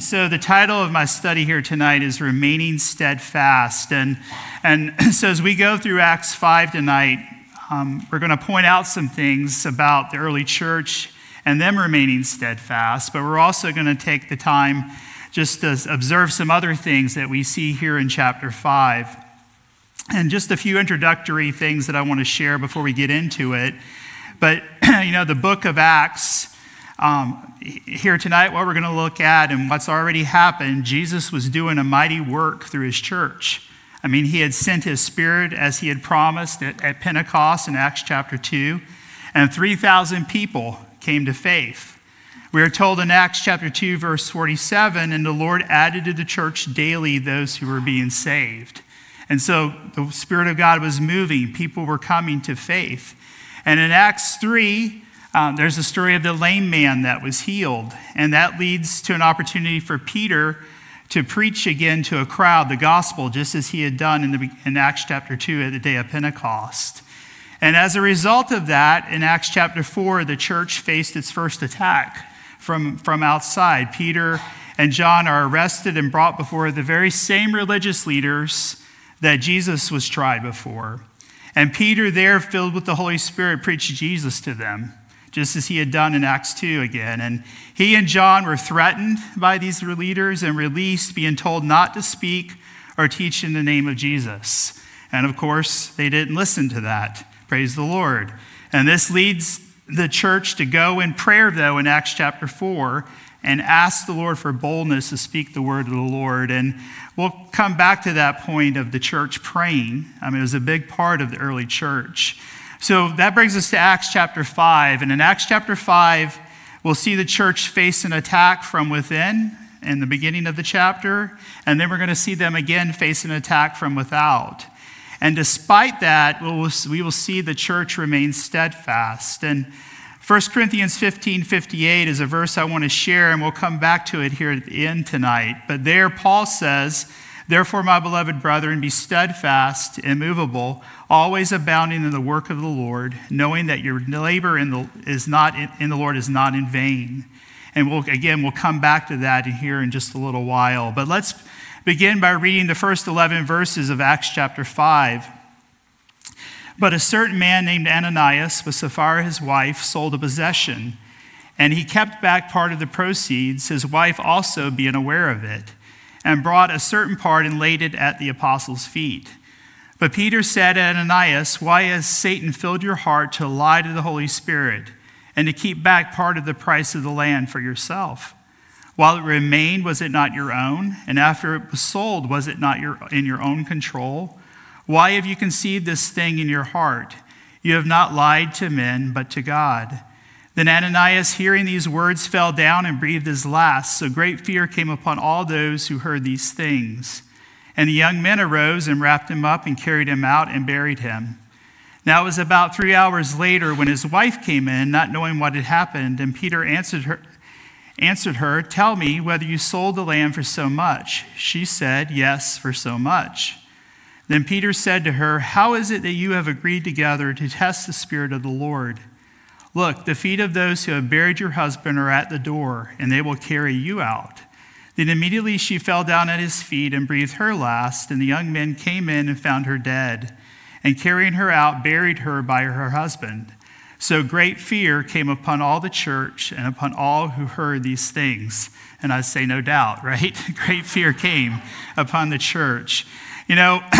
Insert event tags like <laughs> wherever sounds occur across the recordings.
So, the title of my study here tonight is Remaining Steadfast. And, and <clears throat> so, as we go through Acts 5 tonight, um, we're going to point out some things about the early church and them remaining steadfast, but we're also going to take the time just to observe some other things that we see here in chapter 5. And just a few introductory things that I want to share before we get into it. But, <clears throat> you know, the book of Acts um, here tonight, what we're going to look at and what's already happened, Jesus was doing a mighty work through his church. I mean, he had sent his spirit as he had promised at, at Pentecost in Acts chapter 2, and 3,000 people came to faith. We are told in Acts chapter 2, verse 47, and the Lord added to the church daily those who were being saved. And so the Spirit of God was moving, people were coming to faith. And in Acts 3, um, there's a story of the lame man that was healed, and that leads to an opportunity for Peter to preach again to a crowd the gospel, just as he had done in, the, in Acts chapter 2 at the day of Pentecost. And as a result of that, in Acts chapter 4, the church faced its first attack from, from outside. Peter and John are arrested and brought before the very same religious leaders that Jesus was tried before. And Peter, there, filled with the Holy Spirit, preached Jesus to them just as he had done in Acts 2 again. And he and John were threatened by these leaders and released, being told not to speak or teach in the name of Jesus. And of course, they didn't listen to that. Praise the Lord. And this leads the church to go in prayer, though, in Acts chapter 4 and ask the Lord for boldness to speak the word of the Lord. And we'll come back to that point of the church praying. I mean, it was a big part of the early church. So that brings us to Acts chapter 5. And in Acts chapter 5, we'll see the church face an attack from within in the beginning of the chapter. And then we're going to see them again face an attack from without. And despite that, we will see the church remain steadfast. And 1 Corinthians 15 58 is a verse I want to share, and we'll come back to it here at the end tonight. But there, Paul says, Therefore, my beloved brethren, be steadfast, immovable, always abounding in the work of the Lord, knowing that your labor in the, is not in, in the Lord is not in vain. And we'll, again, we'll come back to that here in just a little while. But let's begin by reading the first 11 verses of Acts chapter 5. But a certain man named Ananias, with Sapphira his wife, sold a possession, and he kept back part of the proceeds, his wife also being aware of it and brought a certain part and laid it at the apostles' feet. But Peter said to Ananias, Why has Satan filled your heart to lie to the Holy Spirit and to keep back part of the price of the land for yourself? While it remained, was it not your own? And after it was sold, was it not your, in your own control? Why have you conceived this thing in your heart? You have not lied to men, but to God. Then Ananias, hearing these words, fell down and breathed his last. So great fear came upon all those who heard these things. And the young men arose and wrapped him up and carried him out and buried him. Now it was about three hours later when his wife came in, not knowing what had happened. And Peter answered her, answered her, Tell me whether you sold the land for so much. She said, Yes, for so much. Then Peter said to her, How is it that you have agreed together to test the Spirit of the Lord? Look, the feet of those who have buried your husband are at the door, and they will carry you out. Then immediately she fell down at his feet and breathed her last, and the young men came in and found her dead, and carrying her out, buried her by her husband. So great fear came upon all the church and upon all who heard these things. And I say, no doubt, <laughs> right? great fear came upon the church. You know, <clears throat>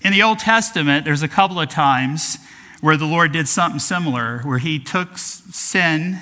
in the Old Testament, there's a couple of times where the Lord did something similar, where he took sin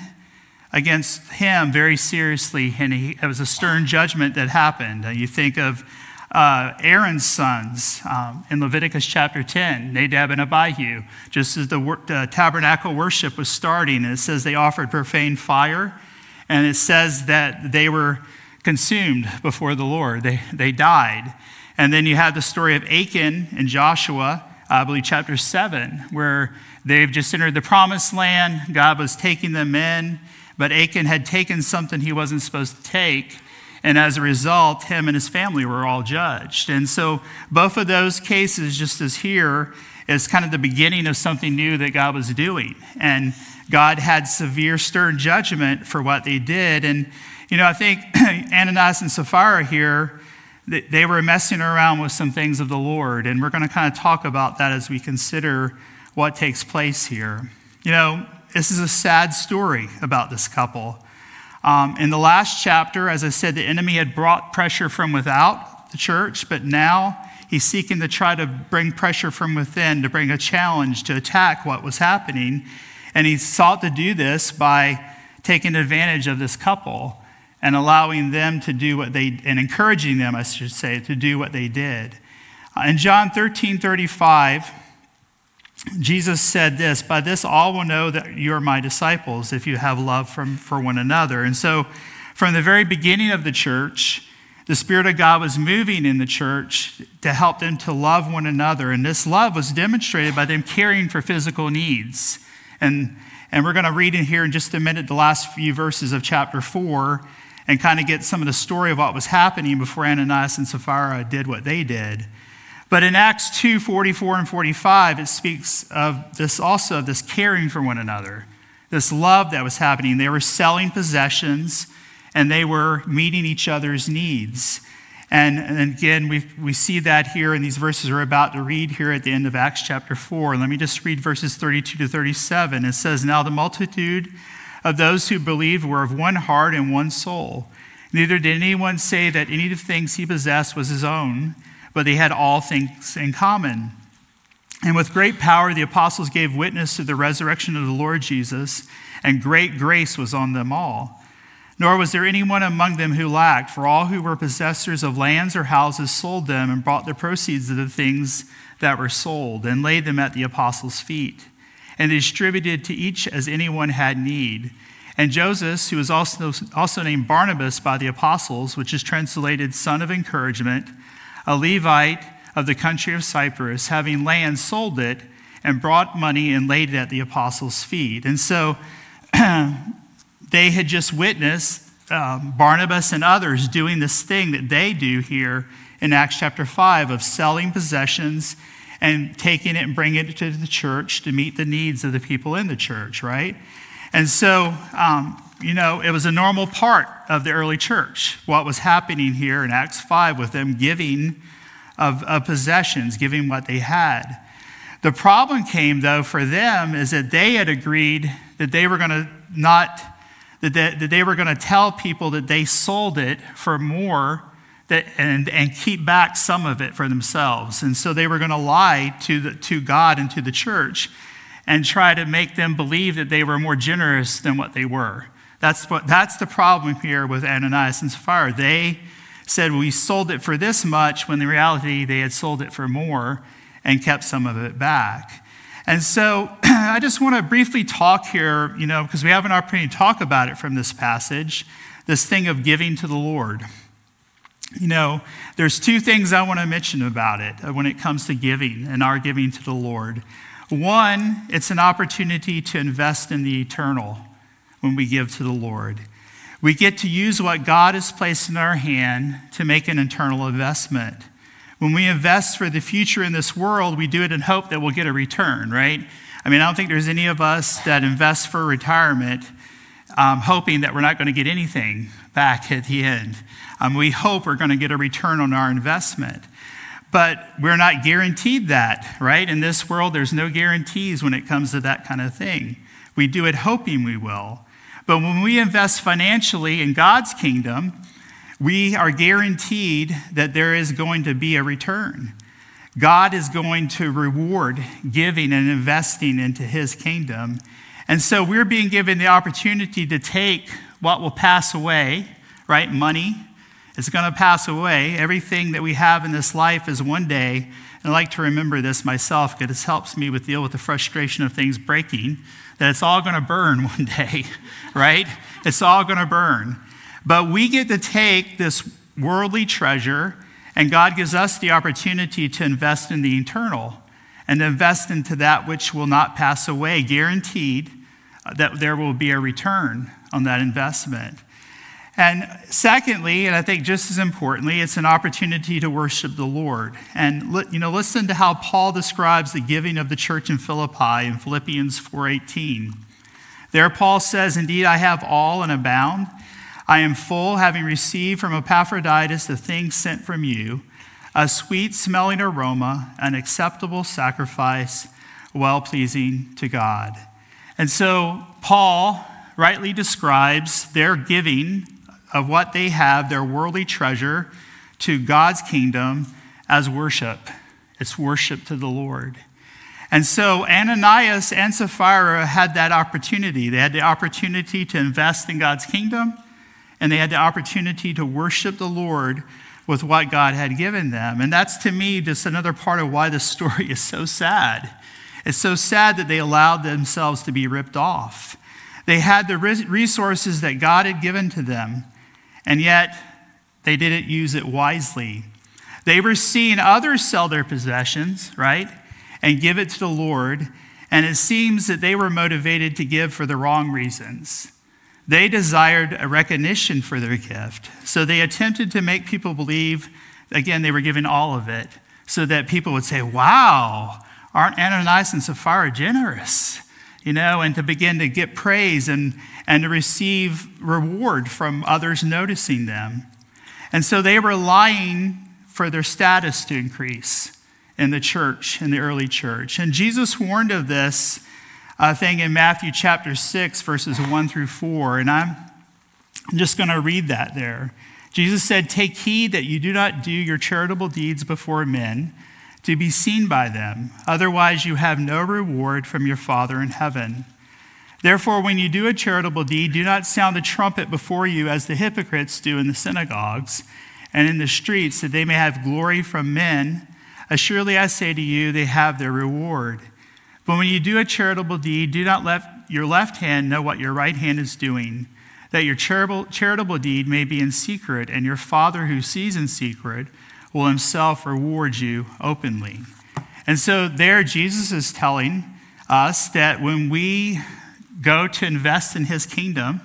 against him very seriously, and he, it was a stern judgment that happened. You think of uh, Aaron's sons um, in Leviticus chapter 10, Nadab and Abihu, just as the, the tabernacle worship was starting, and it says they offered profane fire, and it says that they were consumed before the Lord, they, they died. And then you have the story of Achan and Joshua I believe, chapter 7, where they've just entered the promised land. God was taking them in, but Achan had taken something he wasn't supposed to take. And as a result, him and his family were all judged. And so, both of those cases, just as here, is kind of the beginning of something new that God was doing. And God had severe, stern judgment for what they did. And, You know, I think <clears throat> Ananias and Sapphira here, they were messing around with some things of the Lord, and we're going to kind of talk about that as we consider what takes place here. You know, this is a sad story about this couple. Um, in the last chapter, as I said, the enemy had brought pressure from without the church, but now he's seeking to try to bring pressure from within, to bring a challenge, to attack what was happening. And he sought to do this by taking advantage of this couple and allowing them to do what they, and encouraging them, I should say, to do what they did. Uh, in John 13 35, Jesus said this By this all will know that you are my disciples if you have love from, for one another. And so, from the very beginning of the church, the Spirit of God was moving in the church to help them to love one another. And this love was demonstrated by them caring for physical needs. And, and we're going to read in here in just a minute the last few verses of chapter 4 and kind of get some of the story of what was happening before Ananias and Sapphira did what they did. But in Acts 2 44 and 45, it speaks of this also, of this caring for one another, this love that was happening. They were selling possessions and they were meeting each other's needs. And, and again, we, we see that here in these verses we're about to read here at the end of Acts chapter 4. Let me just read verses 32 to 37. It says, Now the multitude of those who believed were of one heart and one soul. Neither did anyone say that any of the things he possessed was his own but they had all things in common. And with great power, the apostles gave witness to the resurrection of the Lord Jesus, and great grace was on them all. Nor was there anyone among them who lacked, for all who were possessors of lands or houses sold them and brought the proceeds of the things that were sold and laid them at the apostles' feet. And distributed to each as anyone had need. And Joseph, who was also, also named Barnabas by the apostles, which is translated son of encouragement, a Levite of the country of Cyprus, having land, sold it and brought money and laid it at the apostles' feet. And so <clears throat> they had just witnessed um, Barnabas and others doing this thing that they do here in Acts chapter 5 of selling possessions and taking it and bringing it to the church to meet the needs of the people in the church, right? And so, um, you know, it was a normal part of the early church, what was happening here in Acts 5 with them giving of, of possessions, giving what they had. The problem came, though, for them is that they had agreed that they were going to not, that they, that they were going to tell people that they sold it for more that, and, and keep back some of it for themselves. And so they were going to lie to, the, to God and to the church and try to make them believe that they were more generous than what they were. That's, what, that's the problem here with Ananias and Sapphira. They said, We sold it for this much, when in reality they had sold it for more and kept some of it back. And so <clears throat> I just want to briefly talk here, you know, because we have an opportunity to talk about it from this passage this thing of giving to the Lord. You know, there's two things I want to mention about it uh, when it comes to giving and our giving to the Lord. One, it's an opportunity to invest in the eternal when we give to the Lord. We get to use what God has placed in our hand to make an eternal investment. When we invest for the future in this world, we do it in hope that we'll get a return, right? I mean, I don't think there's any of us that invest for retirement um, hoping that we're not going to get anything back at the end. Um, we hope we're going to get a return on our investment. But we're not guaranteed that, right? In this world, there's no guarantees when it comes to that kind of thing. We do it hoping we will. But when we invest financially in God's kingdom, we are guaranteed that there is going to be a return. God is going to reward giving and investing into his kingdom. And so we're being given the opportunity to take what will pass away, right? Money is going to pass away. Everything that we have in this life is one day. And I like to remember this myself because it helps me with deal with the frustration of things breaking that it's all going to burn <laughs> one day, right? It's all going to burn. But we get to take this worldly treasure, and God gives us the opportunity to invest in the eternal and invest into that which will not pass away, guaranteed uh, that there will be a return on that investment. And secondly, and I think just as importantly, it's an opportunity to worship the Lord. And you know, listen to how Paul describes the giving of the church in Philippi in Philippians 4:18. There Paul says, "Indeed I have all and abound. I am full, having received from Epaphroditus the things sent from you, a sweet smelling aroma, an acceptable sacrifice, well pleasing to God. And so, Paul rightly describes their giving of what they have, their worldly treasure, to God's kingdom as worship. It's worship to the Lord. And so Ananias and Sapphira had that opportunity. They had the opportunity to invest in God's kingdom, and they had the opportunity to worship the Lord with what God had given them. And that's to me just another part of why this <laughs> story is so sad. It's so sad that they allowed themselves to be ripped off. They had the resources that God had given to them, and yet they didn't use it wisely. They were seeing others sell their possessions, right, and give it to the Lord, and it seems that they were motivated to give for the wrong reasons. They desired a recognition for their gift, so they attempted to make people believe, again, they were giving all of it, so that people would say, Wow, aren't Ananias and Sapphira generous? You know, and to begin to get praise and, and to receive reward from others noticing them. And so they were lying for their status to increase in the church, in the early church. And Jesus warned of this uh, thing in Matthew chapter 6, verses 1 through 4. And I'm just going to read that there. Jesus said, Take heed that you do not do your charitable deeds before men to be seen by them. Otherwise, you have no reward from your Father in heaven. Therefore, when you do a charitable deed, do not sound the trumpet before you as the hypocrites do in the synagogues and in the streets, that they may have glory from men. Assuredly, I say to you, they have their reward. But when you do a charitable deed, do not let your left hand know what your right hand is doing, that your charitable, charitable deed may be in secret, and your Father who sees in secret will himself reward you openly. And so, there, Jesus is telling us that when we go to invest in his kingdom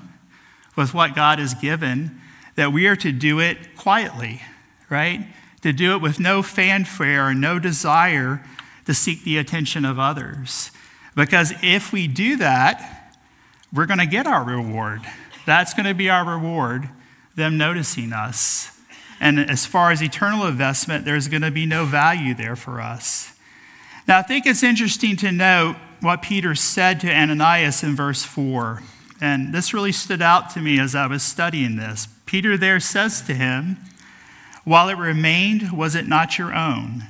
with what God has given, that we are to do it quietly, right? To do it with no fanfare or no desire to seek the attention of others. Because if we do that, we're going to get our reward. That's going to be our reward, them noticing us. And as far as eternal investment, there's going to be no value there for us. Now, I think it's interesting to note what Peter said to Ananias in verse 4. And this really stood out to me as I was studying this. Peter there says to him, While it remained, was it not your own?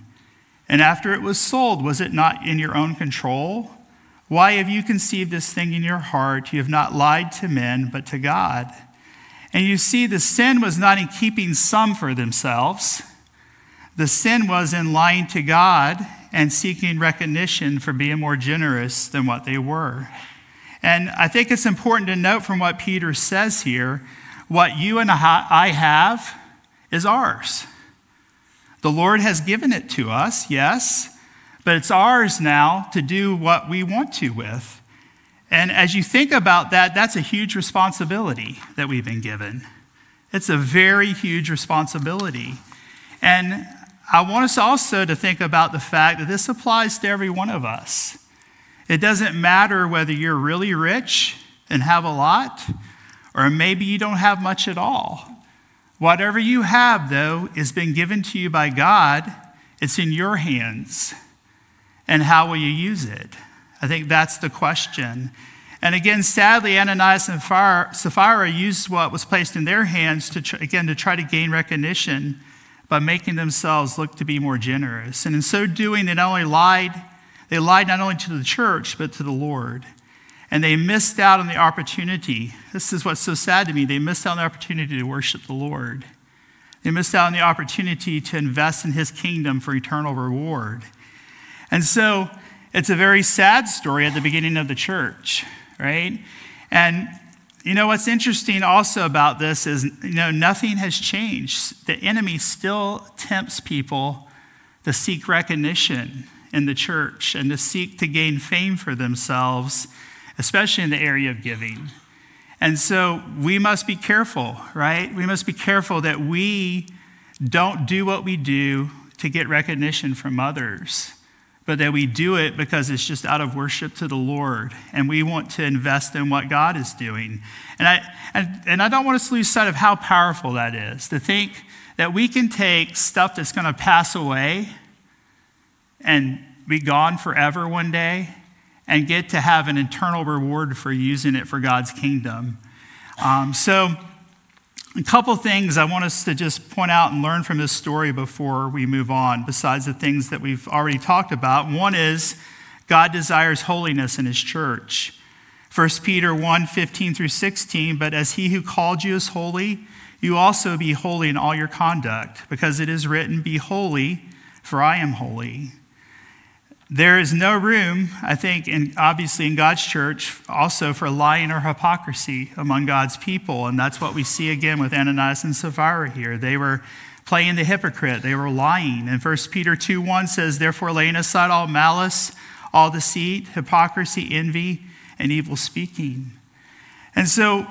And after it was sold, was it not in your own control? Why have you conceived this thing in your heart? You have not lied to men, but to God. And you see, the sin was not in keeping some for themselves, the sin was in lying to God and seeking recognition for being more generous than what they were. And I think it's important to note from what Peter says here what you and I have is ours. The Lord has given it to us, yes, but it's ours now to do what we want to with. And as you think about that, that's a huge responsibility that we've been given. It's a very huge responsibility. And I want us also to think about the fact that this applies to every one of us. It doesn't matter whether you're really rich and have a lot, or maybe you don't have much at all. Whatever you have, though, has been given to you by God. It's in your hands. And how will you use it? I think that's the question. And again, sadly, Ananias and Sapphira used what was placed in their hands to, again, to try to gain recognition by making themselves look to be more generous. And in so doing, they not only lied, they lied not only to the church, but to the Lord. And they missed out on the opportunity. This is what's so sad to me. They missed out on the opportunity to worship the Lord. They missed out on the opportunity to invest in his kingdom for eternal reward. And so, it's a very sad story at the beginning of the church, right? And you know what's interesting also about this is you know nothing has changed. The enemy still tempts people to seek recognition in the church and to seek to gain fame for themselves, especially in the area of giving. And so we must be careful, right? We must be careful that we don't do what we do to get recognition from others but that we do it because it's just out of worship to the Lord. And we want to invest in what God is doing. And I, and, and I don't want us to lose sight of how powerful that is to think that we can take stuff that's going to pass away and be gone forever one day and get to have an eternal reward for using it for God's kingdom. Um, so, a couple things I want us to just point out and learn from this story before we move on, besides the things that we've already talked about. One is God desires holiness in his church. 1 Peter 1 15 through 16, but as he who called you is holy, you also be holy in all your conduct, because it is written, Be holy, for I am holy. There is no room, I think, in, obviously in God's church, also for lying or hypocrisy among God's people. And that's what we see again with Ananias and Sapphira here. They were playing the hypocrite, they were lying. And 1 Peter 2 1 says, Therefore, laying aside all malice, all deceit, hypocrisy, envy, and evil speaking. And so,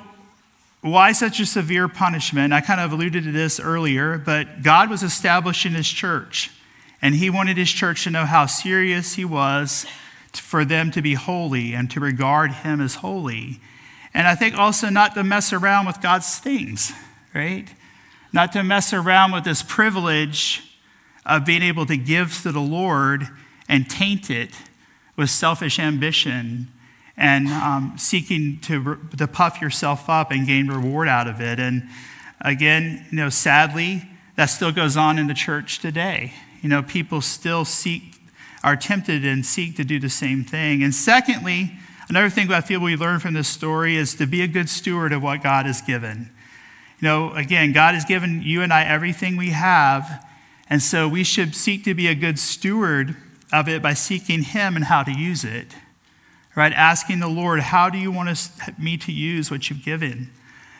why such a severe punishment? I kind of alluded to this earlier, but God was establishing his church. And he wanted his church to know how serious he was for them to be holy and to regard him as holy. And I think also not to mess around with God's things, right? Not to mess around with this privilege of being able to give to the Lord and taint it with selfish ambition and um, seeking to, to puff yourself up and gain reward out of it. And again, you know, sadly, that still goes on in the church today you know, people still seek, are tempted and seek to do the same thing. And secondly, another thing I feel we learn from this story is to be a good steward of what God has given. You know, again, God has given you and I everything we have, and so we should seek to be a good steward of it by seeking Him and how to use it. Right? Asking the Lord, how do you want me to use what you've given?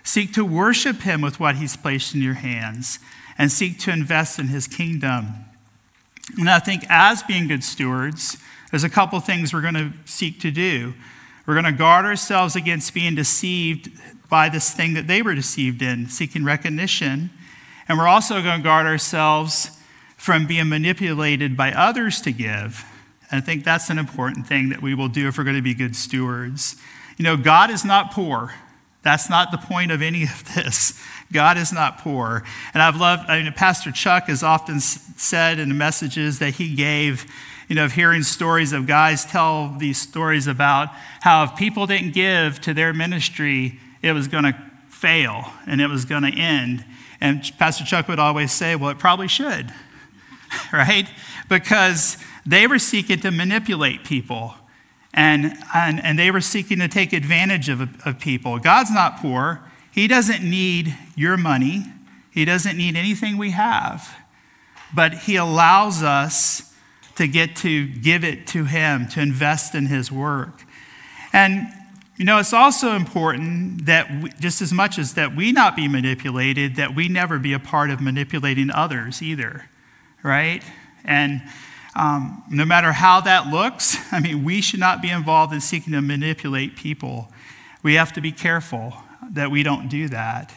Seek to worship Him with what He's placed in your hands, and seek to invest in His kingdom. And I think as being good stewards, there's a couple things we're going to seek to do. We're going to guard ourselves against being deceived by this thing that they were deceived in, seeking recognition. And we're also going to guard ourselves from being manipulated by others to give. And I think that's an important thing that we will do if we're going to be good stewards. You know, God is not poor. That's not the point of any of this. God is not poor. And I've loved, I mean, Pastor Chuck has often said in the messages that he gave, you know, of hearing stories of guys tell these stories about how if people didn't give to their ministry, it was going to fail and it was going to end. And Pastor Chuck would always say, well, it probably should, <laughs> right? Because they were seeking to manipulate people and, and, and they were seeking to take advantage of, of people. God's not poor. He doesn't need your money, He doesn't need anything we have, but He allows us to get to give it to Him, to invest in His work. And you know, it's also important that we, just as much as that we not be manipulated, that we never be a part of manipulating others either, right? And um, no matter how that looks, <laughs> I mean, we should not be involved in seeking to manipulate people. We have to be careful that we don't do that.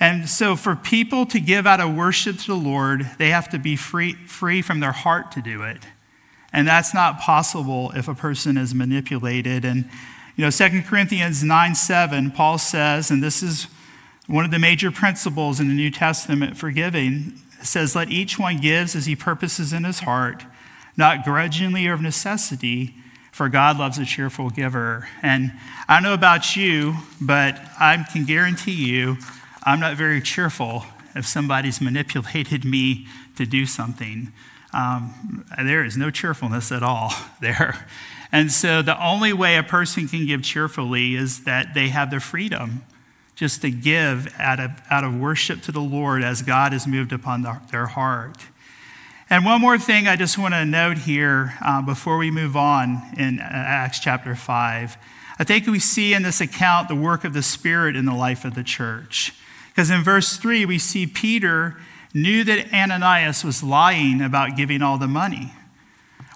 And so, for people to give out of worship to the Lord, they have to be free, free from their heart to do it. And that's not possible if a person is manipulated. And, you know, 2 Corinthians 9 7, Paul says, and this is one of the major principles in the New Testament for giving, says, Let each one gives as he purposes in his heart, not grudgingly or of necessity for God loves a cheerful giver. And I don't know about you, but I can guarantee you I'm not very cheerful if somebody's manipulated me to do something. Um, there is no cheerfulness at all <laughs> there. And so the only way a person can give cheerfully is that they have the freedom just to give out of, out of worship to the Lord as God has moved upon the, their heart. And one more thing I just want to note here uh, before we move on in uh, Acts chapter 5. I think we see in this account the work of the Spirit in the life of the church. Because in verse 3, we see Peter knew that Ananias was lying about giving all the money.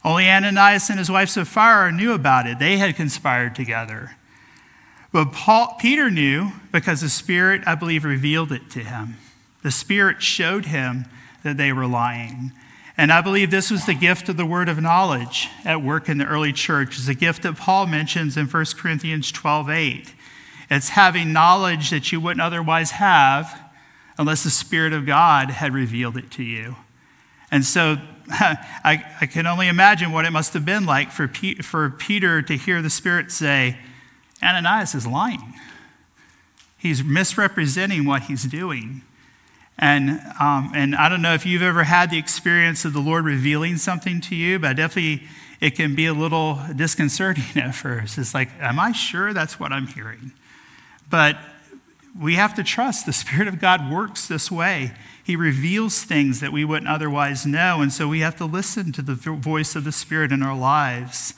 Only Ananias and his wife Sapphira knew about it. They had conspired together. But Paul, Peter knew because the Spirit, I believe, revealed it to him. The Spirit showed him that they were lying. And I believe this was the gift of the word of knowledge at work in the early church. It's a gift that Paul mentions in 1 Corinthians 12 8. It's having knowledge that you wouldn't otherwise have unless the Spirit of God had revealed it to you. And so <laughs> I, I can only imagine what it must have been like for, for Peter to hear the Spirit say, Ananias is lying. He's misrepresenting what he's doing. And, um, and I don't know if you've ever had the experience of the Lord revealing something to you, but definitely it can be a little disconcerting <laughs> at first. It's like, am I sure that's what I'm hearing? But we have to trust the Spirit of God works this way. He reveals things that we wouldn't otherwise know. And so we have to listen to the voice of the Spirit in our lives.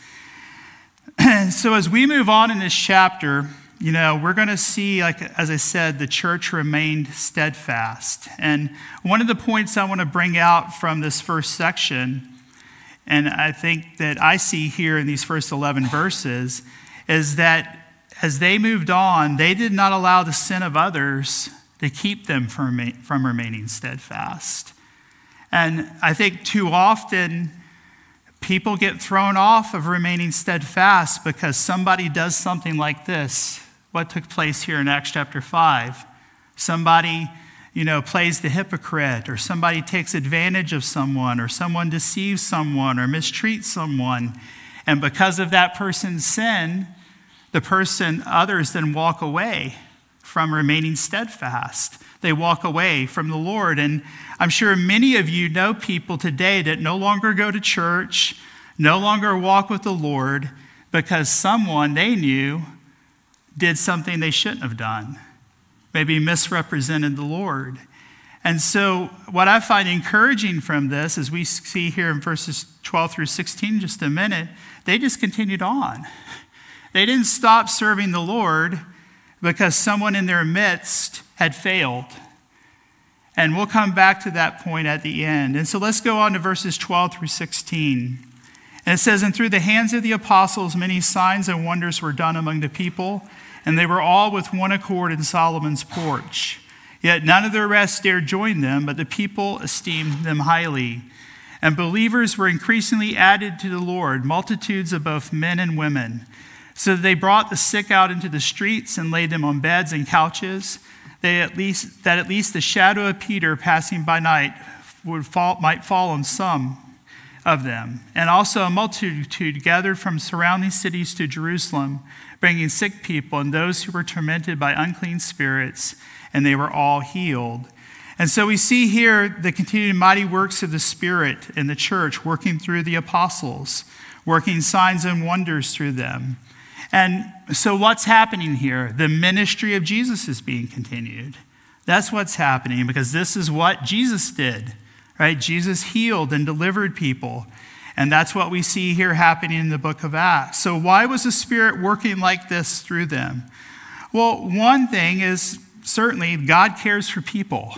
<clears throat> so as we move on in this chapter, you know, we're going to see, like, as I said, the church remained steadfast. And one of the points I want to bring out from this first section, and I think that I see here in these first 11 verses, is that as they moved on, they did not allow the sin of others to keep them from, from remaining steadfast. And I think too often, people get thrown off of remaining steadfast because somebody does something like this what took place here in Acts chapter 5. Somebody, you know, plays the hypocrite, or somebody takes advantage of someone, or someone deceives someone, or mistreats someone. And because of that person's sin, the person, others then walk away from remaining steadfast. They walk away from the Lord. And I'm sure many of you know people today that no longer go to church, no longer walk with the Lord because someone they knew did something they shouldn't have done, maybe misrepresented the Lord. And so, what I find encouraging from this, as we see here in verses 12 through 16, just a minute, they just continued on. They didn't stop serving the Lord because someone in their midst had failed. And we'll come back to that point at the end. And so let's go on to verses 12 through 16. And it says, And through the hands of the apostles, many signs and wonders were done among the people and they were all with one accord in Solomon's porch. Yet none of the rest dared join them, but the people esteemed them highly. And believers were increasingly added to the Lord, multitudes of both men and women. So they brought the sick out into the streets and laid them on beds and couches, they at least, that at least the shadow of Peter passing by night would fall, might fall on some of them. And also a multitude gathered from surrounding cities to Jerusalem bringing sick people and those who were tormented by unclean spirits, and they were all healed. And so we see here the continued mighty works of the Spirit in the church, working through the apostles, working signs and wonders through them. And so, what's happening here? The ministry of Jesus is being continued. That's what's happening because this is what Jesus did, right? Jesus healed and delivered people. And that's what we see here happening in the book of Acts. So, why was the Spirit working like this through them? Well, one thing is certainly God cares for people.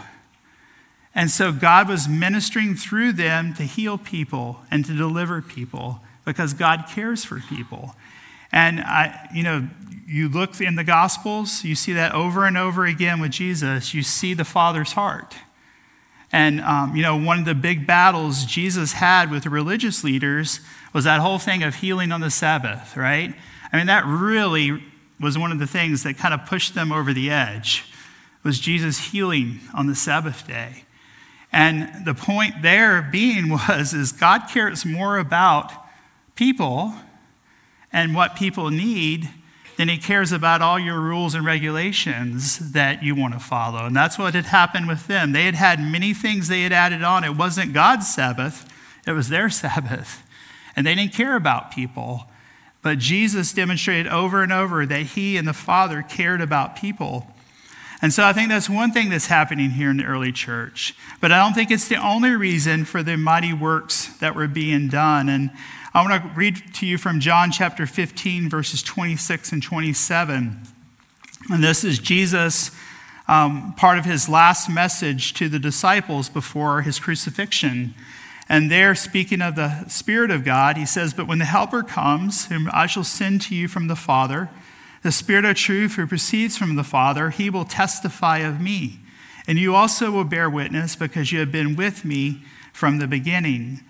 And so, God was ministering through them to heal people and to deliver people because God cares for people. And I, you know, you look in the Gospels, you see that over and over again with Jesus, you see the Father's heart. And, um, you know, one of the big battles Jesus had with the religious leaders was that whole thing of healing on the Sabbath, right? I mean, that really was one of the things that kind of pushed them over the edge, was Jesus healing on the Sabbath day. And the point there being <laughs> was, is God cares more about people and what people need then he cares about all your rules and regulations that you want to follow. And that's what had happened with them. They had had many things they had added on. It wasn't God's Sabbath, it was their <laughs> Sabbath. And they didn't care about people. But Jesus demonstrated over and over that he and the Father cared about people. And so I think that's one thing that's happening here in the early church. But I don't think it's the only reason for the mighty works that were being done. And I want to read to you from John chapter 15, verses 26 and 27. And this is Jesus, um, part of his last message to the disciples before his crucifixion. And there, speaking of the Spirit of God, he says, But when the Helper comes, whom I shall send to you from the Father, the Spirit of truth who proceeds from the Father, he will testify of me. and you also will bear witness because you have been with me from the beginning.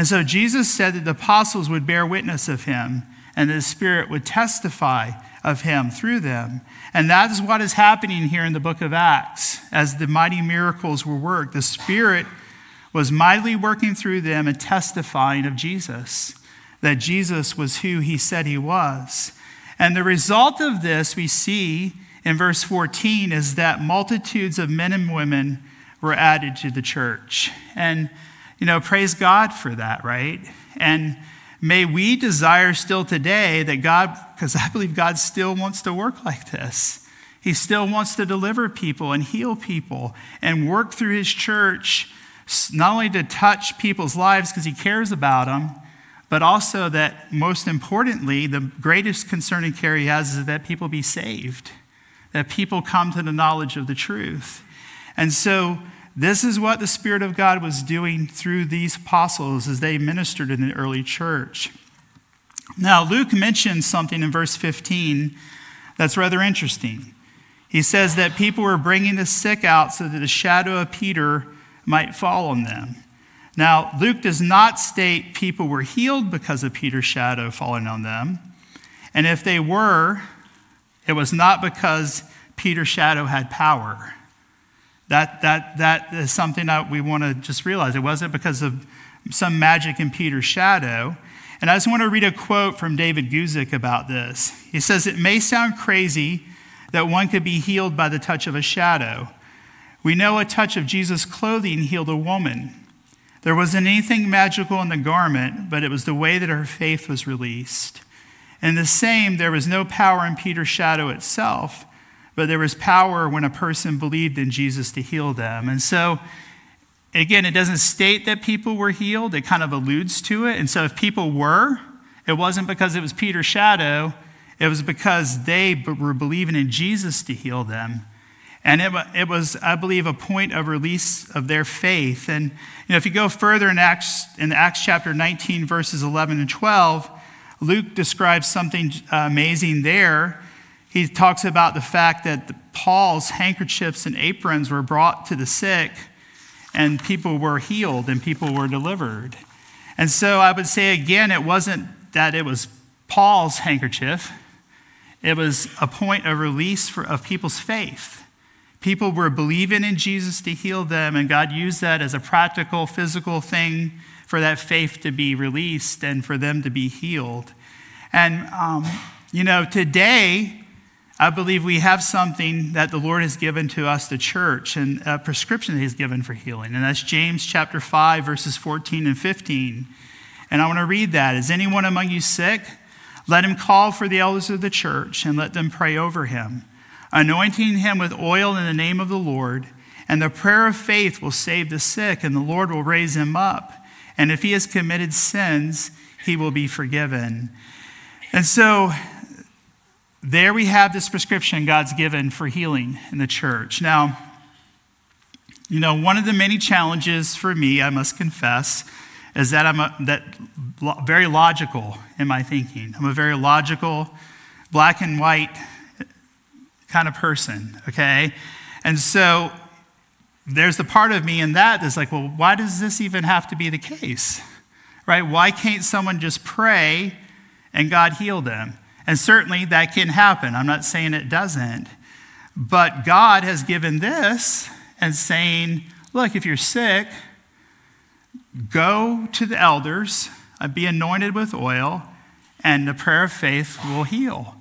And so Jesus said that the apostles would bear witness of him, and the Spirit would testify of him through them. And that is what is happening here in the book of Acts. As the mighty miracles were worked, the Spirit was mightily working through them and testifying of Jesus, that Jesus was who he said he was. And the result of this we see in verse 14 is that multitudes of men and women were added to the church. And, you know, praise God for that, right? And may we desire still today that God, because I believe God still wants to work like this. He still wants to deliver people and heal people and work through his church, not only to touch people's lives because he cares about them, but also that most importantly, the greatest concern and care he has is that people be saved that people come to the knowledge of the truth. And so, this is what the Spirit of God was doing through these apostles as they ministered in the early church. Now, Luke mentions something in verse 15 that's rather interesting. He says that people were bringing the sick out so that the shadow of Peter might fall on them. Now, Luke does not state people were healed because of Peter's shadow falling on them. And if they were, it was not because Peter's shadow had power. That, that, that is something that we want to just realize. It wasn't because of some magic in Peter's shadow. And I just want to read a quote from David Guzik about this. He says, It may sound crazy that one could be healed by the touch of a shadow. We know a touch of Jesus' clothing healed a woman. There wasn't anything magical in the garment, but it was the way that her faith was released. And the same, there was no power in Peter's shadow itself, but there was power when a person believed in Jesus to heal them. And so, again, it doesn't state that people were healed, it kind of alludes to it. And so, if people were, it wasn't because it was Peter's shadow, it was because they were believing in Jesus to heal them. And it, it was, I believe, a point of release of their faith. And you know, if you go further in Acts, in Acts chapter 19, verses 11 and 12, Luke describes something uh, amazing there. He talks about the fact that Paul's handkerchiefs and aprons were brought to the sick, and people were healed and people were delivered. And so I would say again, it wasn't that it was Paul's handkerchief, it was a point of release for, of people's faith. People were believing in Jesus to heal them, and God used that as a practical, physical thing for that faith to be released and for them to be healed. And, um, you know, today, I believe we have something that the Lord has given to us, the church, and a prescription that He's given for healing. And that's James chapter 5, verses 14 and 15. And I want to read that. Is anyone among you sick? Let him call for the elders of the church and let them pray over him, anointing him with oil in the name of the Lord. And the prayer of faith will save the sick, and the Lord will raise him up. And if he has committed sins, he will be forgiven. And so there we have this prescription God's given for healing in the church. Now, you know, one of the many challenges for me, I must confess, is that I'm a, that very logical in my thinking. I'm a very logical, black and white kind of person, okay? And so there's the part of me in that that's like, well, why does this even have to be the case? Right? Why can't someone just pray and God heal them? And certainly that can happen. I'm not saying it doesn't. But God has given this and saying, look, if you're sick, go to the elders, uh, be anointed with oil, and the prayer of faith will heal.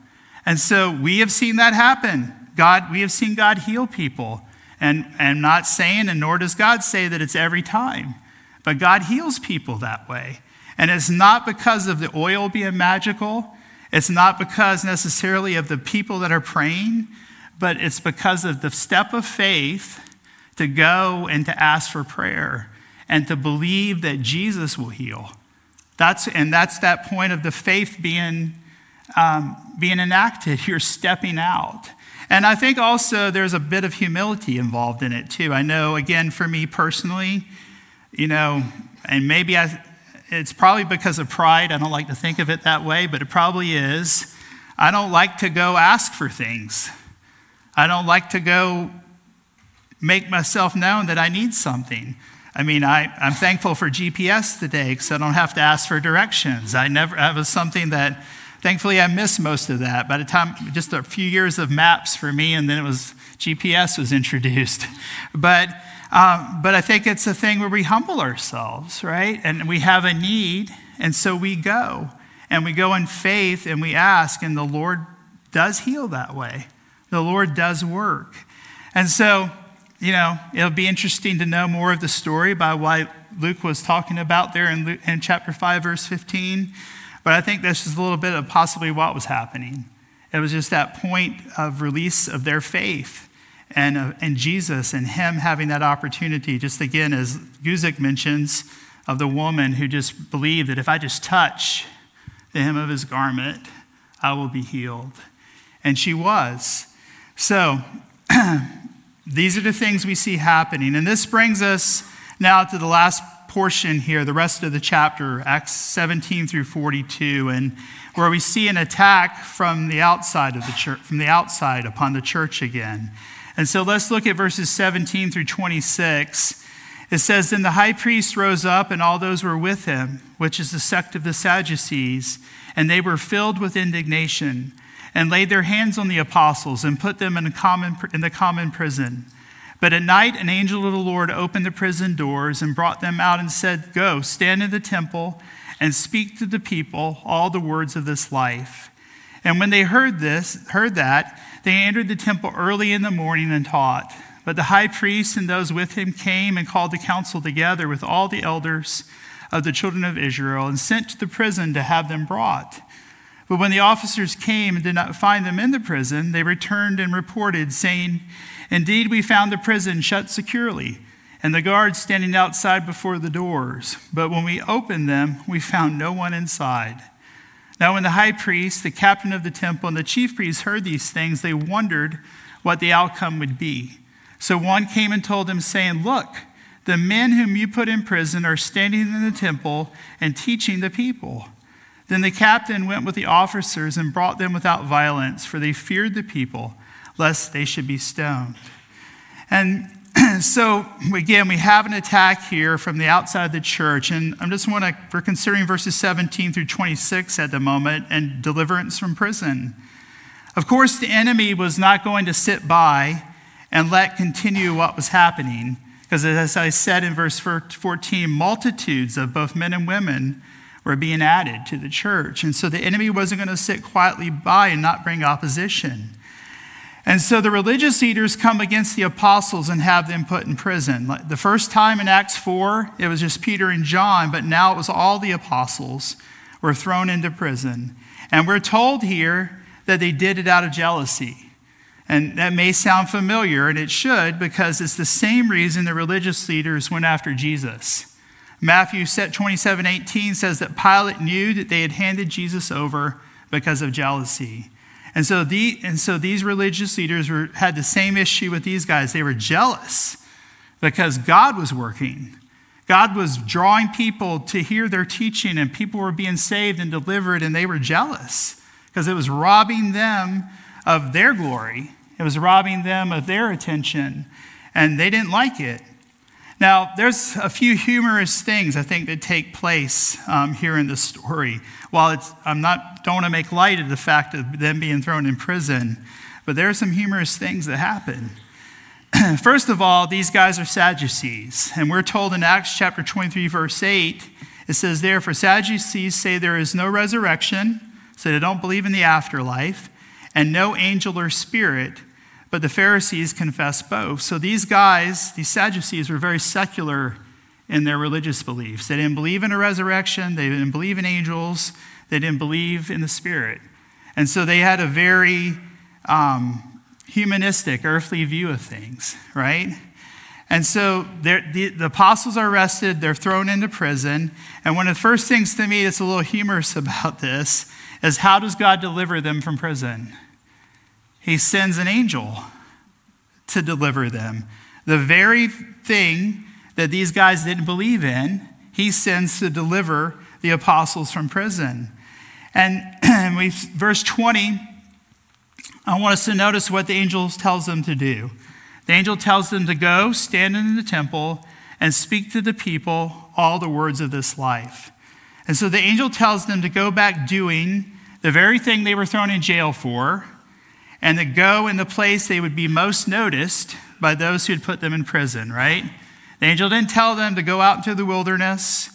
And so we have seen that happen. God, we have seen God heal people. And I'm not saying, and nor does God say that it's every time, but God heals people that way. And it's not because of the oil being magical, it's not because necessarily of the people that are praying, but it's because of the step of faith to go and to ask for prayer and to believe that Jesus will heal. That's, and that's that point of the faith being, um, being enacted. <laughs> You're stepping out. And I think also there's a bit of humility involved in it too. I know, again, for me personally, you know, and maybe I, it's probably because of pride. I don't like to think of it that way, but it probably is. I don't like to go ask for things. I don't like to go make myself known that I need something. I mean, I, I'm thankful for GPS today because I don't have to ask for directions. I never, that was something that, thankfully, I missed most of that. By the time, just a few years of maps for me, and then it was GPS was introduced. <laughs> But, um, but I think it's a thing where we humble ourselves, right? And we have a need, and so we go. And we go in faith and we ask, and the Lord does heal that way. The Lord does work. And so, you know, it'll be interesting to know more of the story by what Luke was talking about there in, Luke, in chapter 5, verse 15. But I think this is a little bit of possibly what was happening. It was just that point of release of their faith and, uh, and Jesus and him having that opportunity, just again, as Guzik mentions, of the woman who just believed that if I just touch the hem of his garment, I will be healed. And she was. So, <clears throat> these are the things we see happening. And this brings us now to the last portion here, the rest of the chapter, Acts 17 through 42, and where we see an attack from the outside of the church, from the outside upon the church again. And so let's look at verses 17 through 26. It says, Then the high priest rose up, and all those were with him, which is the sect of the Sadducees, and they were filled with indignation and laid their hands on the apostles and put them in, common, in the common prison. But at night, an angel of the Lord opened the prison doors and brought them out and said, Go, stand in the temple and speak to the people all the words of this life. And when they heard this, heard that, they entered the temple early in the morning and taught. But the high priest and those with him came and called the council together with all the elders of the children of Israel and sent to the prison to have them brought. But when the officers came and did not find them in the prison, they returned and reported, saying, Indeed, we found the prison shut securely, and the guards standing outside before the doors. But when we opened them, we found no one inside. Now, when the high priest, the captain of the temple, and the chief priests heard these things, they wondered what the outcome would be. So one came and told them, saying, Look, the men whom you put in prison are standing in the temple and teaching the people. Then the captain went with the officers and brought them without violence, for they feared the people, lest they should be stoned. And <clears throat> so, again, we have an attack here from the outside of the church. And I'm just want to, we're considering verses 17 through 26 at the moment and deliverance from prison. Of course, the enemy was not going to sit by and let continue what was happening. Because as I said in verse 14, multitudes of both men and women were being added to the church. And so the enemy wasn't going to sit quietly by and not bring opposition. And so the religious leaders come against the apostles and have them put in prison. The first time in Acts 4, it was just Peter and John, but now it was all the apostles were thrown into prison. And we're told here that they did it out of jealousy. And that may sound familiar, and it should, because it's the same reason the religious leaders went after Jesus. Matthew 27 18 says that Pilate knew that they had handed Jesus over because of jealousy. And so, the, and so these religious leaders were, had the same issue with these guys. They were jealous because God was working. God was drawing people to hear their teaching, and people were being saved and delivered, and they were jealous because it was robbing them of their glory. It was robbing them of their attention, and they didn't like it. Now, there's a few humorous things I think that take place um, here in this story. While it's, I'm not don't want to make light of the fact of them being thrown in prison, but there are some humorous things that happen. <clears throat> First of all, these guys are Sadducees, and we're told in Acts chapter 23, verse 8, it says, Therefore, Sadducees say there is no resurrection, so they don't believe in the afterlife, and no angel or spirit." But the Pharisees confess both. So these guys, these Sadducees, were very secular in their religious beliefs. They didn't believe in a resurrection, they didn't believe in angels, they didn't believe in the Spirit. And so they had a very um, humanistic, earthly view of things, right? And so the, the, apostles are arrested, they're thrown into prison. And one of the first things to me that's a little humorous <laughs> about this is how does God deliver them from prison? He sends an angel to deliver them. The very thing that these guys didn't believe in, he sends to deliver the apostles from prison. <clears throat> And we, verse 20, I want us to notice what the angel tells them to do. The angel tells them to go, stand in the temple, and speak to the people all the words of this life. And so the angel tells them to go back doing the very thing they were thrown in jail for, and to go in the place they would be most noticed by those who had put them in prison, right? The angel didn't tell them to go out into the wilderness,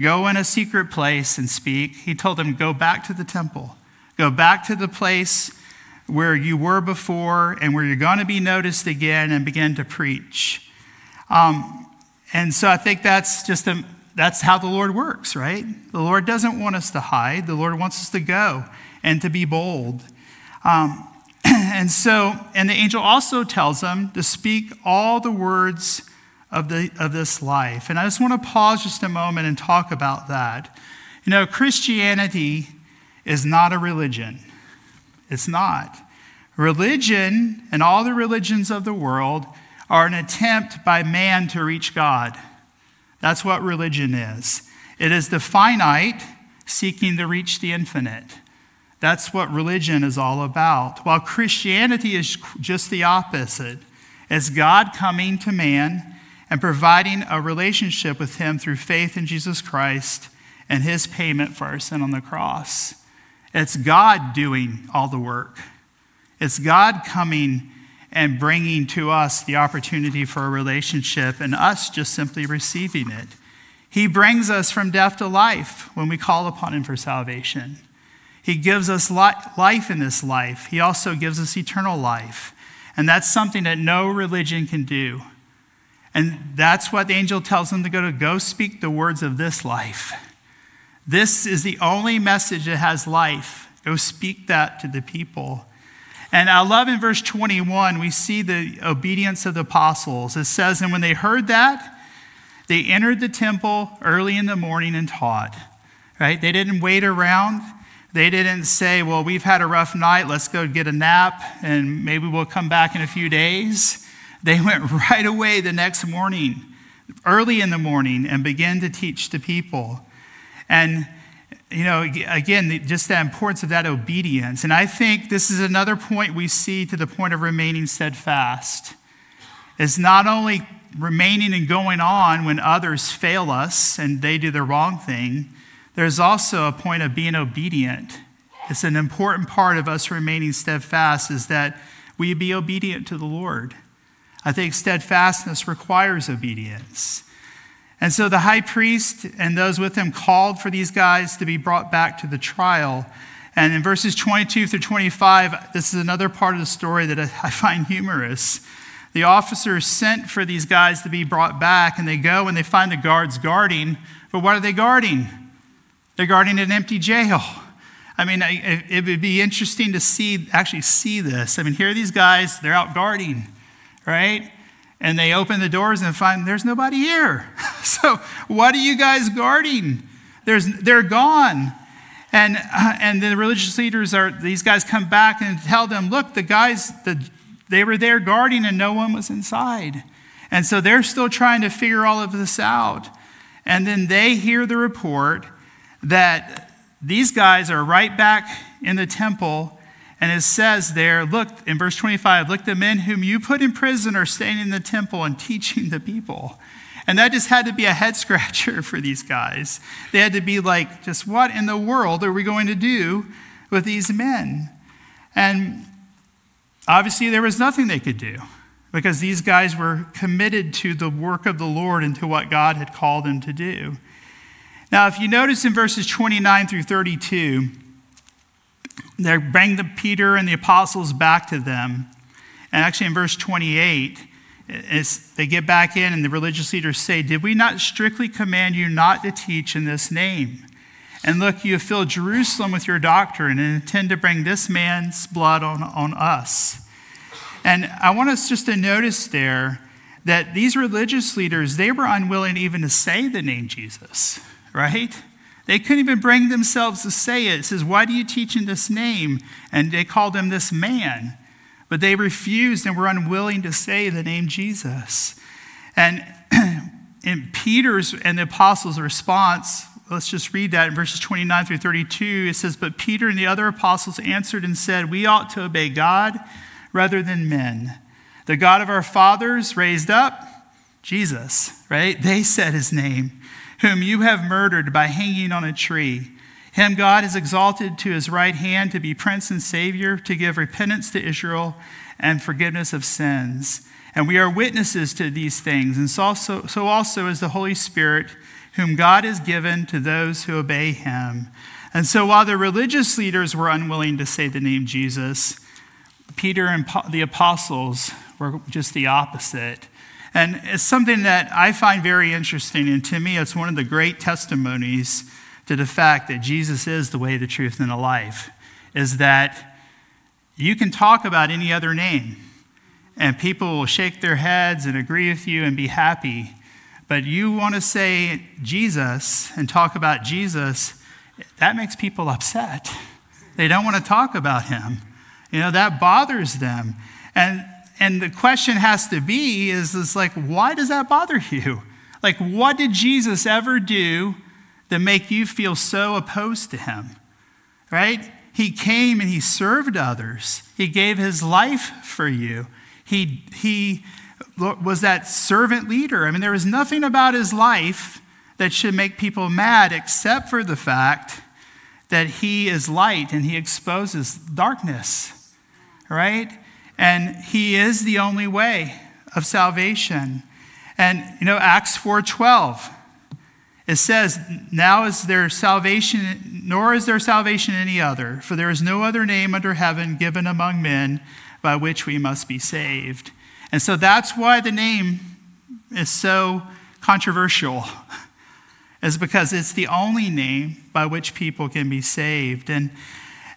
go in a secret place and speak. He told them, go back to the temple, go back to the place where you were before and where you're going to be noticed again and begin to preach. Um, and so I think that's just a, that's how the Lord works, right? The Lord doesn't want us to hide. The Lord wants us to go and to be bold. Um, <clears throat> and so, and the angel also tells them to speak all the words of, the, of this life. And I just want to pause just a moment and talk about that. You know, Christianity is not a religion. It's not. Religion and all the religions of the world are an attempt by man to reach God. That's what religion is. It is the finite seeking to reach the infinite. That's what religion is all about. While Christianity is just the opposite. It's God coming to man and providing a relationship with him through faith in Jesus Christ and his payment for our sin on the cross. It's God doing all the work. It's God coming and bringing to us the opportunity for a relationship and us just simply receiving it. He brings us from death to life when we call upon Him for salvation. He gives us life in this life. He also gives us eternal life. And that's something that no religion can do. And that's what the angel tells him to go to go speak the words of this life. This is the only message that has life. Go speak that to the people. And I love in verse 21, we see the obedience of the apostles. It says, And when they heard that, they entered the temple early in the morning and taught. Right? They didn't wait around. They didn't say, Well, we've had a rough night. Let's go get a nap and maybe we'll come back in a few days. They went <laughs> right away the next morning, early in the morning, and began to teach the people. And, you know, again, just the importance of that obedience. And I think this is another point we see to the point of remaining steadfast. Is not only remaining and going on when others fail us and they do the wrong thing, there's also a point of being obedient. It's an important part of us remaining steadfast is that we be obedient to the Lord. I think steadfastness requires obedience. And so the high priest and those with him called for these guys to be brought back to the trial. And in verses 22 through 25, this is another part of the story that I find humorous. The officers sent for these guys to be brought back, and they go and they find the guards guarding. But what are they guarding? They're guarding an empty jail. I mean, it would be interesting to see, actually see this. I mean, here are these guys, they're out guarding, right? and they open the doors and find there's nobody here. <laughs> so, what are you guys guarding? There's, they're gone. And, uh, and the religious leaders are, these guys come back and tell them, look, the guys, the, they were there guarding and no one was inside. And so they're still trying to figure all of this out. And then they hear the report that these guys are right back in the temple and it says there, look, in verse 25, look, the men whom you put in prison are staying in the temple and teaching the people. And that just had to be a head <laughs> scratcher for these guys. They had to be like, just what in the world are we going to do with these men? And obviously, there was nothing they could do because these guys were committed to the work of the Lord and to what God had called them to do. Now, if you notice in verses 29 through 32, they bring the Peter and the apostles back to them. And actually, in verse 28, they get back in, and the religious leaders say, Did we not strictly command you not to teach in this name? And look, you have filled Jerusalem with your doctrine and intend to bring this man's blood on, on us. And I want us just to notice there that these religious leaders, they were unwilling even to say the name Jesus, right? They couldn't even bring themselves to say it. It says, Why do you teach in this name? And they called him this man. But they refused and were unwilling to say the name Jesus. And <clears throat> in Peter's and the apostles' response, let's just read that in verses 29 through 32. It says, But Peter and the other apostles answered and said, We ought to obey God rather than men. The God of our fathers raised up Jesus, right? They said his name, whom you have murdered by hanging on a tree. Him God has exalted to his right hand to be prince and savior, to give repentance to Israel and forgiveness of sins. And we are witnesses to these things, and so also, so also is the Holy Spirit, whom God has given to those who obey him. And so while the religious leaders were unwilling to say the name Jesus, Peter and the apostles were just the opposite. And it's something that I find very interesting. And to me, it's one of the great testimonies to the fact that Jesus is the way, the truth, and the life, is that you can talk about any other name, and people will shake their heads and agree with you and be happy. But you want to say Jesus and talk about Jesus, that makes people upset. They don't want to talk about him. You know, that bothers them. And and the question has to be is, is like, why does that bother <laughs> you? Like, what did Jesus ever do that make you feel so opposed to him? Right? He came and he served others. He gave his life for you. He, he was that servant leader. I mean, there was nothing about his life that should make people mad except for the fact that he is light and he exposes darkness. Right? And he is the only way of salvation. And you know Acts 4:12 it says, Now is there salvation, nor is there salvation any other, for there is no other name under heaven given among men by which we must be saved. And so that's why the name is so controversial, <laughs> is because it's the only name by which people can be saved. And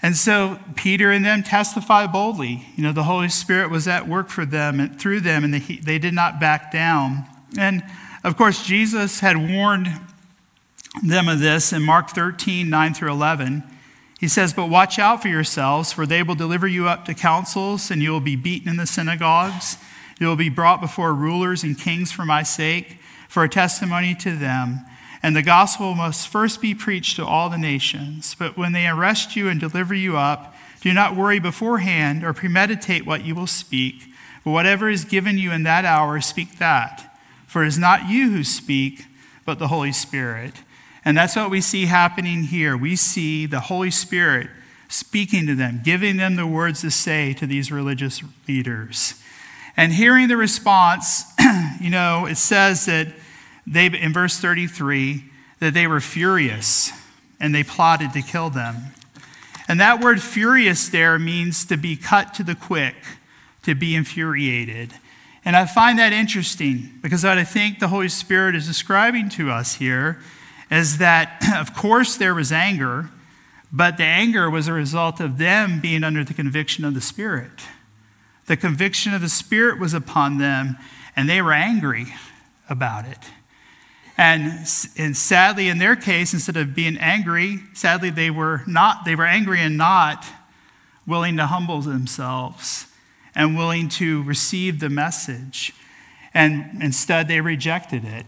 and so Peter and them testify boldly. You know, the Holy Spirit was at work for them and through them, and they, they did not back down. And of course, Jesus had warned them of this in Mark 13, 9 through 11. He says, But watch out for yourselves, for they will deliver you up to councils, and you will be beaten in the synagogues. You will be brought before rulers and kings for my sake, for a testimony to them. And the gospel must first be preached to all the nations. But when they arrest you and deliver you up, do not worry beforehand or premeditate what you will speak, but whatever is given you in that hour, speak that. For it is not you who speak, but the Holy Spirit. And that's what we see happening here. We see the Holy Spirit speaking to them, giving them the words to say to these religious leaders. And hearing the response, <clears throat> you know, it says that they, in verse 33, that they were furious and they plotted to kill them. And that word furious there means to be cut to the quick, to be infuriated. And I find that interesting because what I think the Holy Spirit is describing to us here is that, <clears throat> of course, there was anger, but the anger was a result of them being under the conviction of the Spirit. The conviction of the Spirit was upon them, and they were angry about it. And, and sadly, in their case, instead of being angry, sadly, they were not, they were angry and not willing to humble themselves and willing to receive the message. And instead, they rejected it.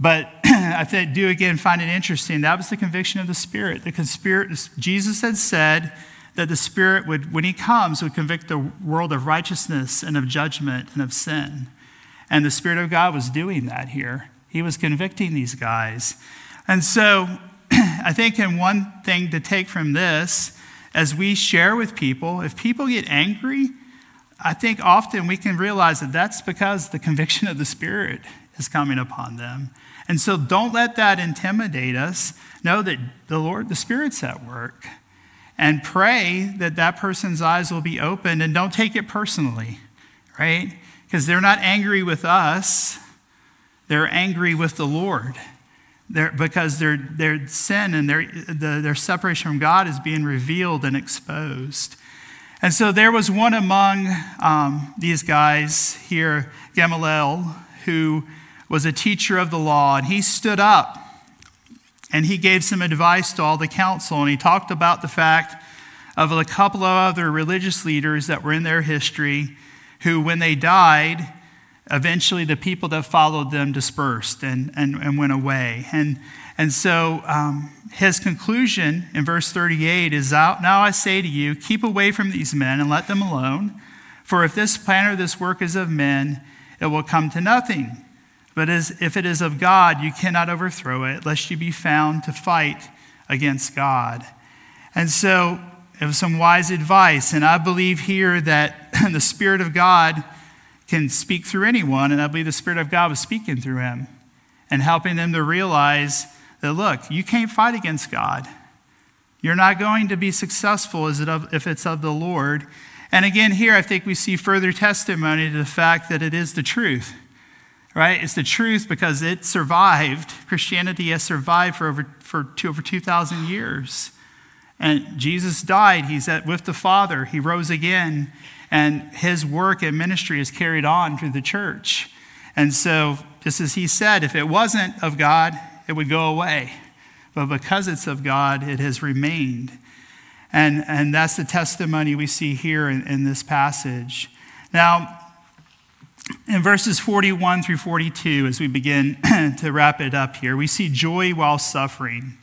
But <clears throat> I do again find it interesting. That was the conviction of the Spirit. The Spirit, Jesus had said that the Spirit would, when He comes, would convict the world of righteousness and of judgment and of sin. And the Spirit of God was doing that here. He was convicting these guys. And so <clears throat> I think, in one thing to take from this, as we share with people, if people get angry, I think often we can realize that that's because the conviction of the Spirit is coming upon them. And so don't let that intimidate us. Know that the Lord, the Spirit's at work. And pray that that person's eyes will be opened and don't take it personally, right? Because they're not angry with us, they're angry with the Lord they're, because their, their sin and their, the, their separation from God is being revealed and exposed. And so there was one among um, these guys here, Gamaliel, who was a teacher of the law, and he stood up and he gave some advice to all the council, and he talked about the fact of a couple of other religious leaders that were in their history who, when they died, eventually the people that followed them dispersed and, and, and went away. And, and so um, his conclusion in verse 38 is out Now I say to you, keep away from these men and let them alone. For if this plan or this work is of men, it will come to nothing. But as, if it is of God, you cannot overthrow it, lest you be found to fight against God. And so it was some wise advice. And I believe here that <clears throat> the Spirit of God can speak through anyone. And I believe the Spirit of God was speaking through him and helping them to realize that, look, you can't fight against God. You're not going to be successful if it's of the Lord. And again, here I think we see further testimony to the fact that it is the truth, right? It's the truth because it survived. Christianity has survived for over, for two, over 2,000 years. And Jesus died. He's at, with the Father. He rose again. And his work and ministry is carried on through the church. And so, just as he said, if it wasn't of God, it would go away. But because it's of God, it has remained. And, and that's the testimony we see here in, in this passage. Now, in verses 41 through 42, as we begin <clears throat> to wrap it up here, we see joy while suffering.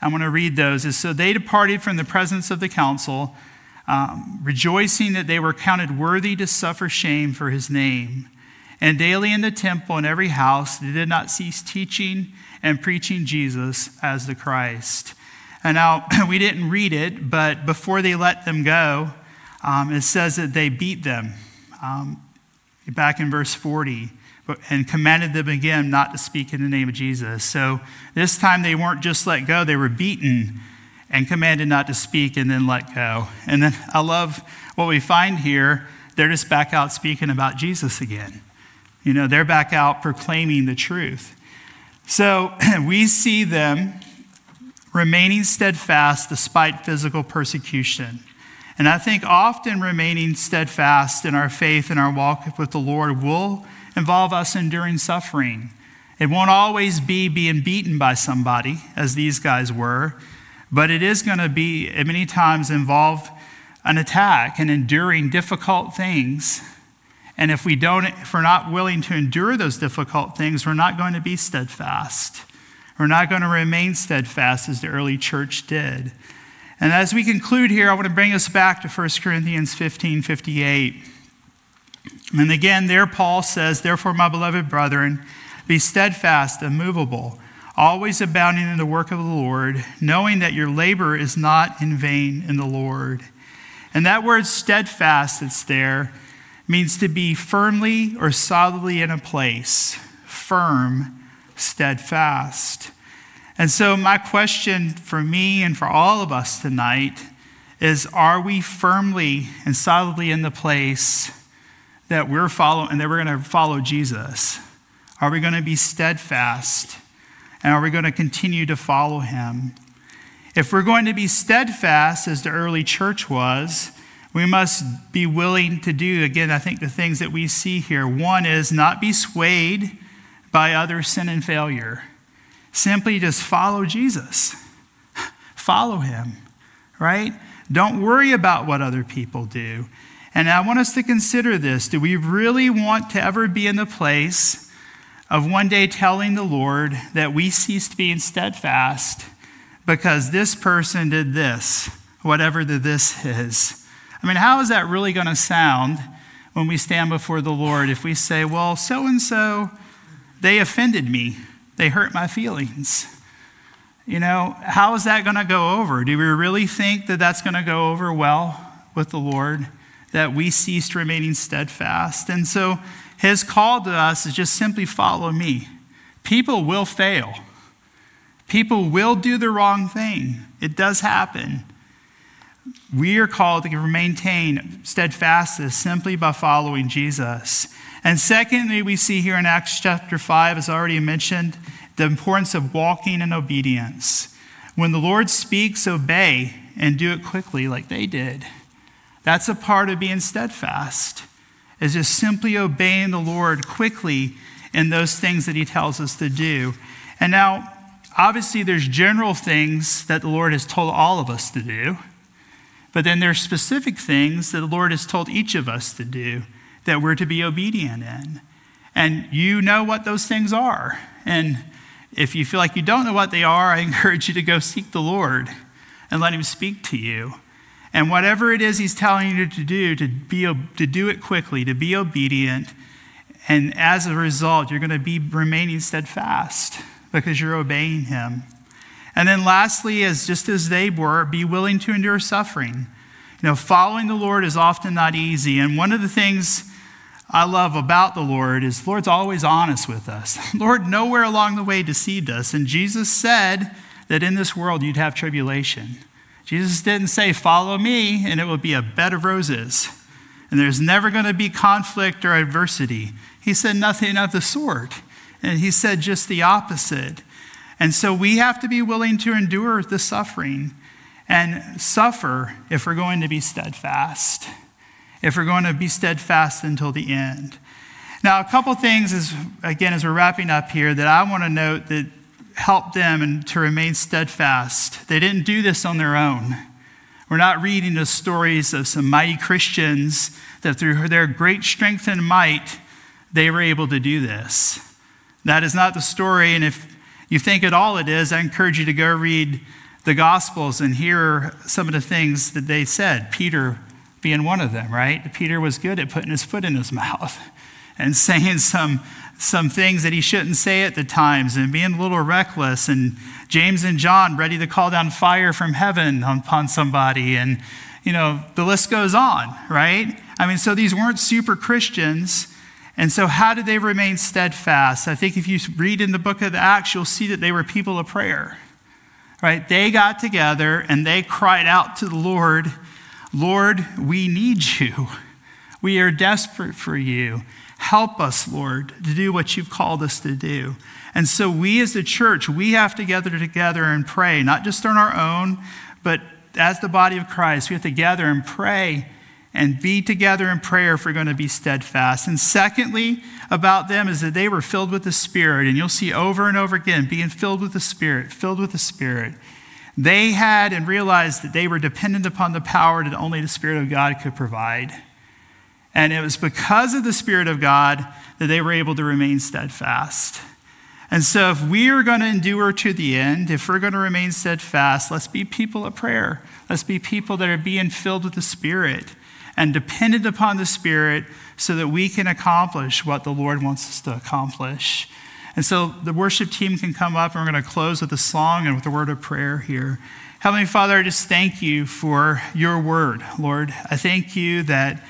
I want to read those. Is so they departed from the presence of the council, um, rejoicing that they were counted worthy to suffer shame for his name. And daily in the temple and every house, they did not cease teaching and preaching Jesus as the Christ. And now, <clears throat> we didn't read it, but before they let them go, um, it says that they beat them. Um, back in verse 40, and commanded them again not to speak in the name of Jesus. So this time they weren't just let go, they were beaten and commanded not to speak and then let go. And then I love what we find here. They're just back out speaking about Jesus again. You know, they're back out proclaiming the truth. So <clears throat> we see them remaining steadfast despite physical persecution. And I think often remaining steadfast in our faith and our walk with the Lord will involve us enduring suffering. It won't always be being beaten by somebody, as these guys were, but it is going to be, uh, many times, involve an attack and enduring difficult things. And if we don't, if we're not willing to endure those difficult things, we're not going to be steadfast. We're not going to remain steadfast as the early church did. And as we conclude here, I want to bring us back to 1 Corinthians 15 58. And again, there Paul says, Therefore, my beloved brethren, be steadfast, immovable, always abounding in the work of the Lord, knowing that your labor is not in vain in the Lord. And that word steadfast that's there means to be firmly or solidly in a place, firm steadfast. And so, my question for me and for all of us tonight is Are we firmly and solidly in the place that we're following and that we're going to follow Jesus? Are we going to be steadfast? And are we going to continue to follow him? If we're going to be steadfast, as the early church was, we must be willing to do, again, I think the things that we see here. One is not be swayed by other sin and failure. Simply just follow Jesus. <laughs> follow him, right? Don't worry about what other people do. And I want us to consider this. Do we really want to ever be in the place of one day telling the Lord that we ceased being steadfast because this person did this, whatever the this is? I mean, how is that really going to sound when we stand before the Lord if we say, well, so and so they offended me, they hurt my feelings. You know, how is that going to go over? Do we really think that that's going to go over well with the Lord? That we ceased remaining steadfast? And so his call to us is just simply follow me. People will fail, people will do the wrong thing. It does happen. We are called to maintain steadfastness simply by following Jesus. And secondly, we see here in Acts chapter 5, as already mentioned, the importance of walking in obedience. When the Lord speaks, obey and do it quickly like they did. That's a part of being steadfast, is just simply obeying the Lord quickly in those things that he tells us to do. And now, obviously, there's general things that the Lord has told all of us to do, but then there's specific things that the Lord has told each of us to do that we're to be obedient in. And you know what those things are. And if you feel like you don't know what they are, I <laughs> encourage you to go seek the Lord and let Him speak to you. And whatever it is he's telling you to do, to, be, to do it quickly, to be obedient. And as a result, you're going to be remaining steadfast because you're obeying him. And then lastly, as just as they were, be willing to endure suffering. You know, following the Lord is often not easy. And one of the things I love about the Lord is the Lord's always honest with us. <laughs> Lord nowhere along the way deceived us. And Jesus said that in this world you'd have tribulation. Jesus didn't say, Follow me, and it will be a bed of roses. And there's never going to be conflict or adversity. He said nothing of the sort. And he said just the opposite. And so we have to be willing to endure the suffering and suffer if we're going to be steadfast, if we're going to be steadfast until the end. Now, a couple things, is, again, as we're wrapping up here, that I want to note that help them and to remain steadfast. They didn't do this on their own. We're not reading the stories of some mighty Christians that through their great strength and might, they were able to do this. That is not the story. And if you think at all it is, I encourage you to go read the Gospels and hear some of the things that they said. Peter being one of them, right? Peter was good at putting his foot in his <laughs> mouth and saying some some things that he shouldn't say at the times and being a little reckless. And James and John ready to call down fire from heaven upon somebody. And you know the list goes on right? I mean so these weren't super Christians. And so how did they remain steadfast? I think if you read in the book of Acts you'll see that they were people of prayer right? They got together and they cried out to the Lord Lord we need you. We are desperate for you Help us, Lord, to do what you've called us to do. And so we as a church, we have to gather together and pray, not just on our own, but as the body of Christ, we have to gather and pray and be together in prayer if we're going to be steadfast. And secondly, about them is that they were filled with the Spirit. And you'll see over and over again being filled with the Spirit, filled with the Spirit. They had and realized that they were dependent upon the power that only the Spirit of God could provide. And it was because of the Spirit of God that they were able to remain steadfast. And so, if we are going to endure to the end, if we're going to remain steadfast, let's be people of prayer. Let's be people that are being filled with the Spirit and dependent upon the Spirit so that we can accomplish what the Lord wants us to accomplish. And so, the worship team can come up, and we're going to close with a song and with a word of prayer here. Heavenly Father, I just thank you for your word, Lord. I thank you that.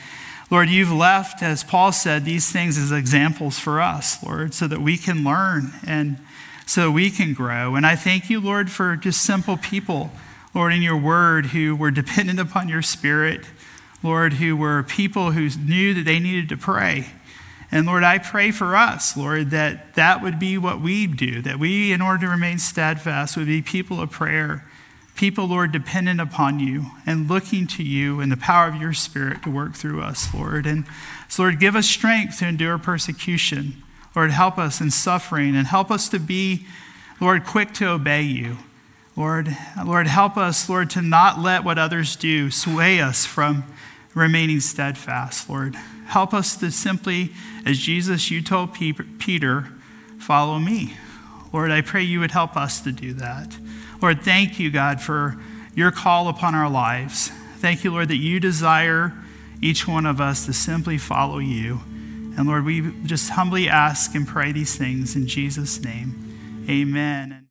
Lord, you've left, as Paul said, these things as examples for us, Lord, so that we can learn and so we can grow. And I thank you, Lord, for just simple people, Lord, in your word who were dependent upon your spirit, Lord, who were people who knew that they needed to pray. And Lord, I pray for us, Lord, that that would be what we do, that we, in order to remain steadfast, would be people of prayer people, Lord, dependent upon you and looking to you and the power of your Spirit to work through us, Lord. And so, Lord, give us strength to endure persecution. Lord, help us in suffering and help us to be, Lord, quick to obey you. Lord, Lord, help us, Lord, to not let what others do sway us from remaining steadfast, Lord. Help us to simply, as Jesus, you told Peter, follow me. Lord, I pray you would help us to do that. Lord, thank you, God, for your call upon our lives. Thank you, Lord, that you desire each one of us to simply follow you. And Lord, we just humbly ask and pray these things in Jesus' name. Amen.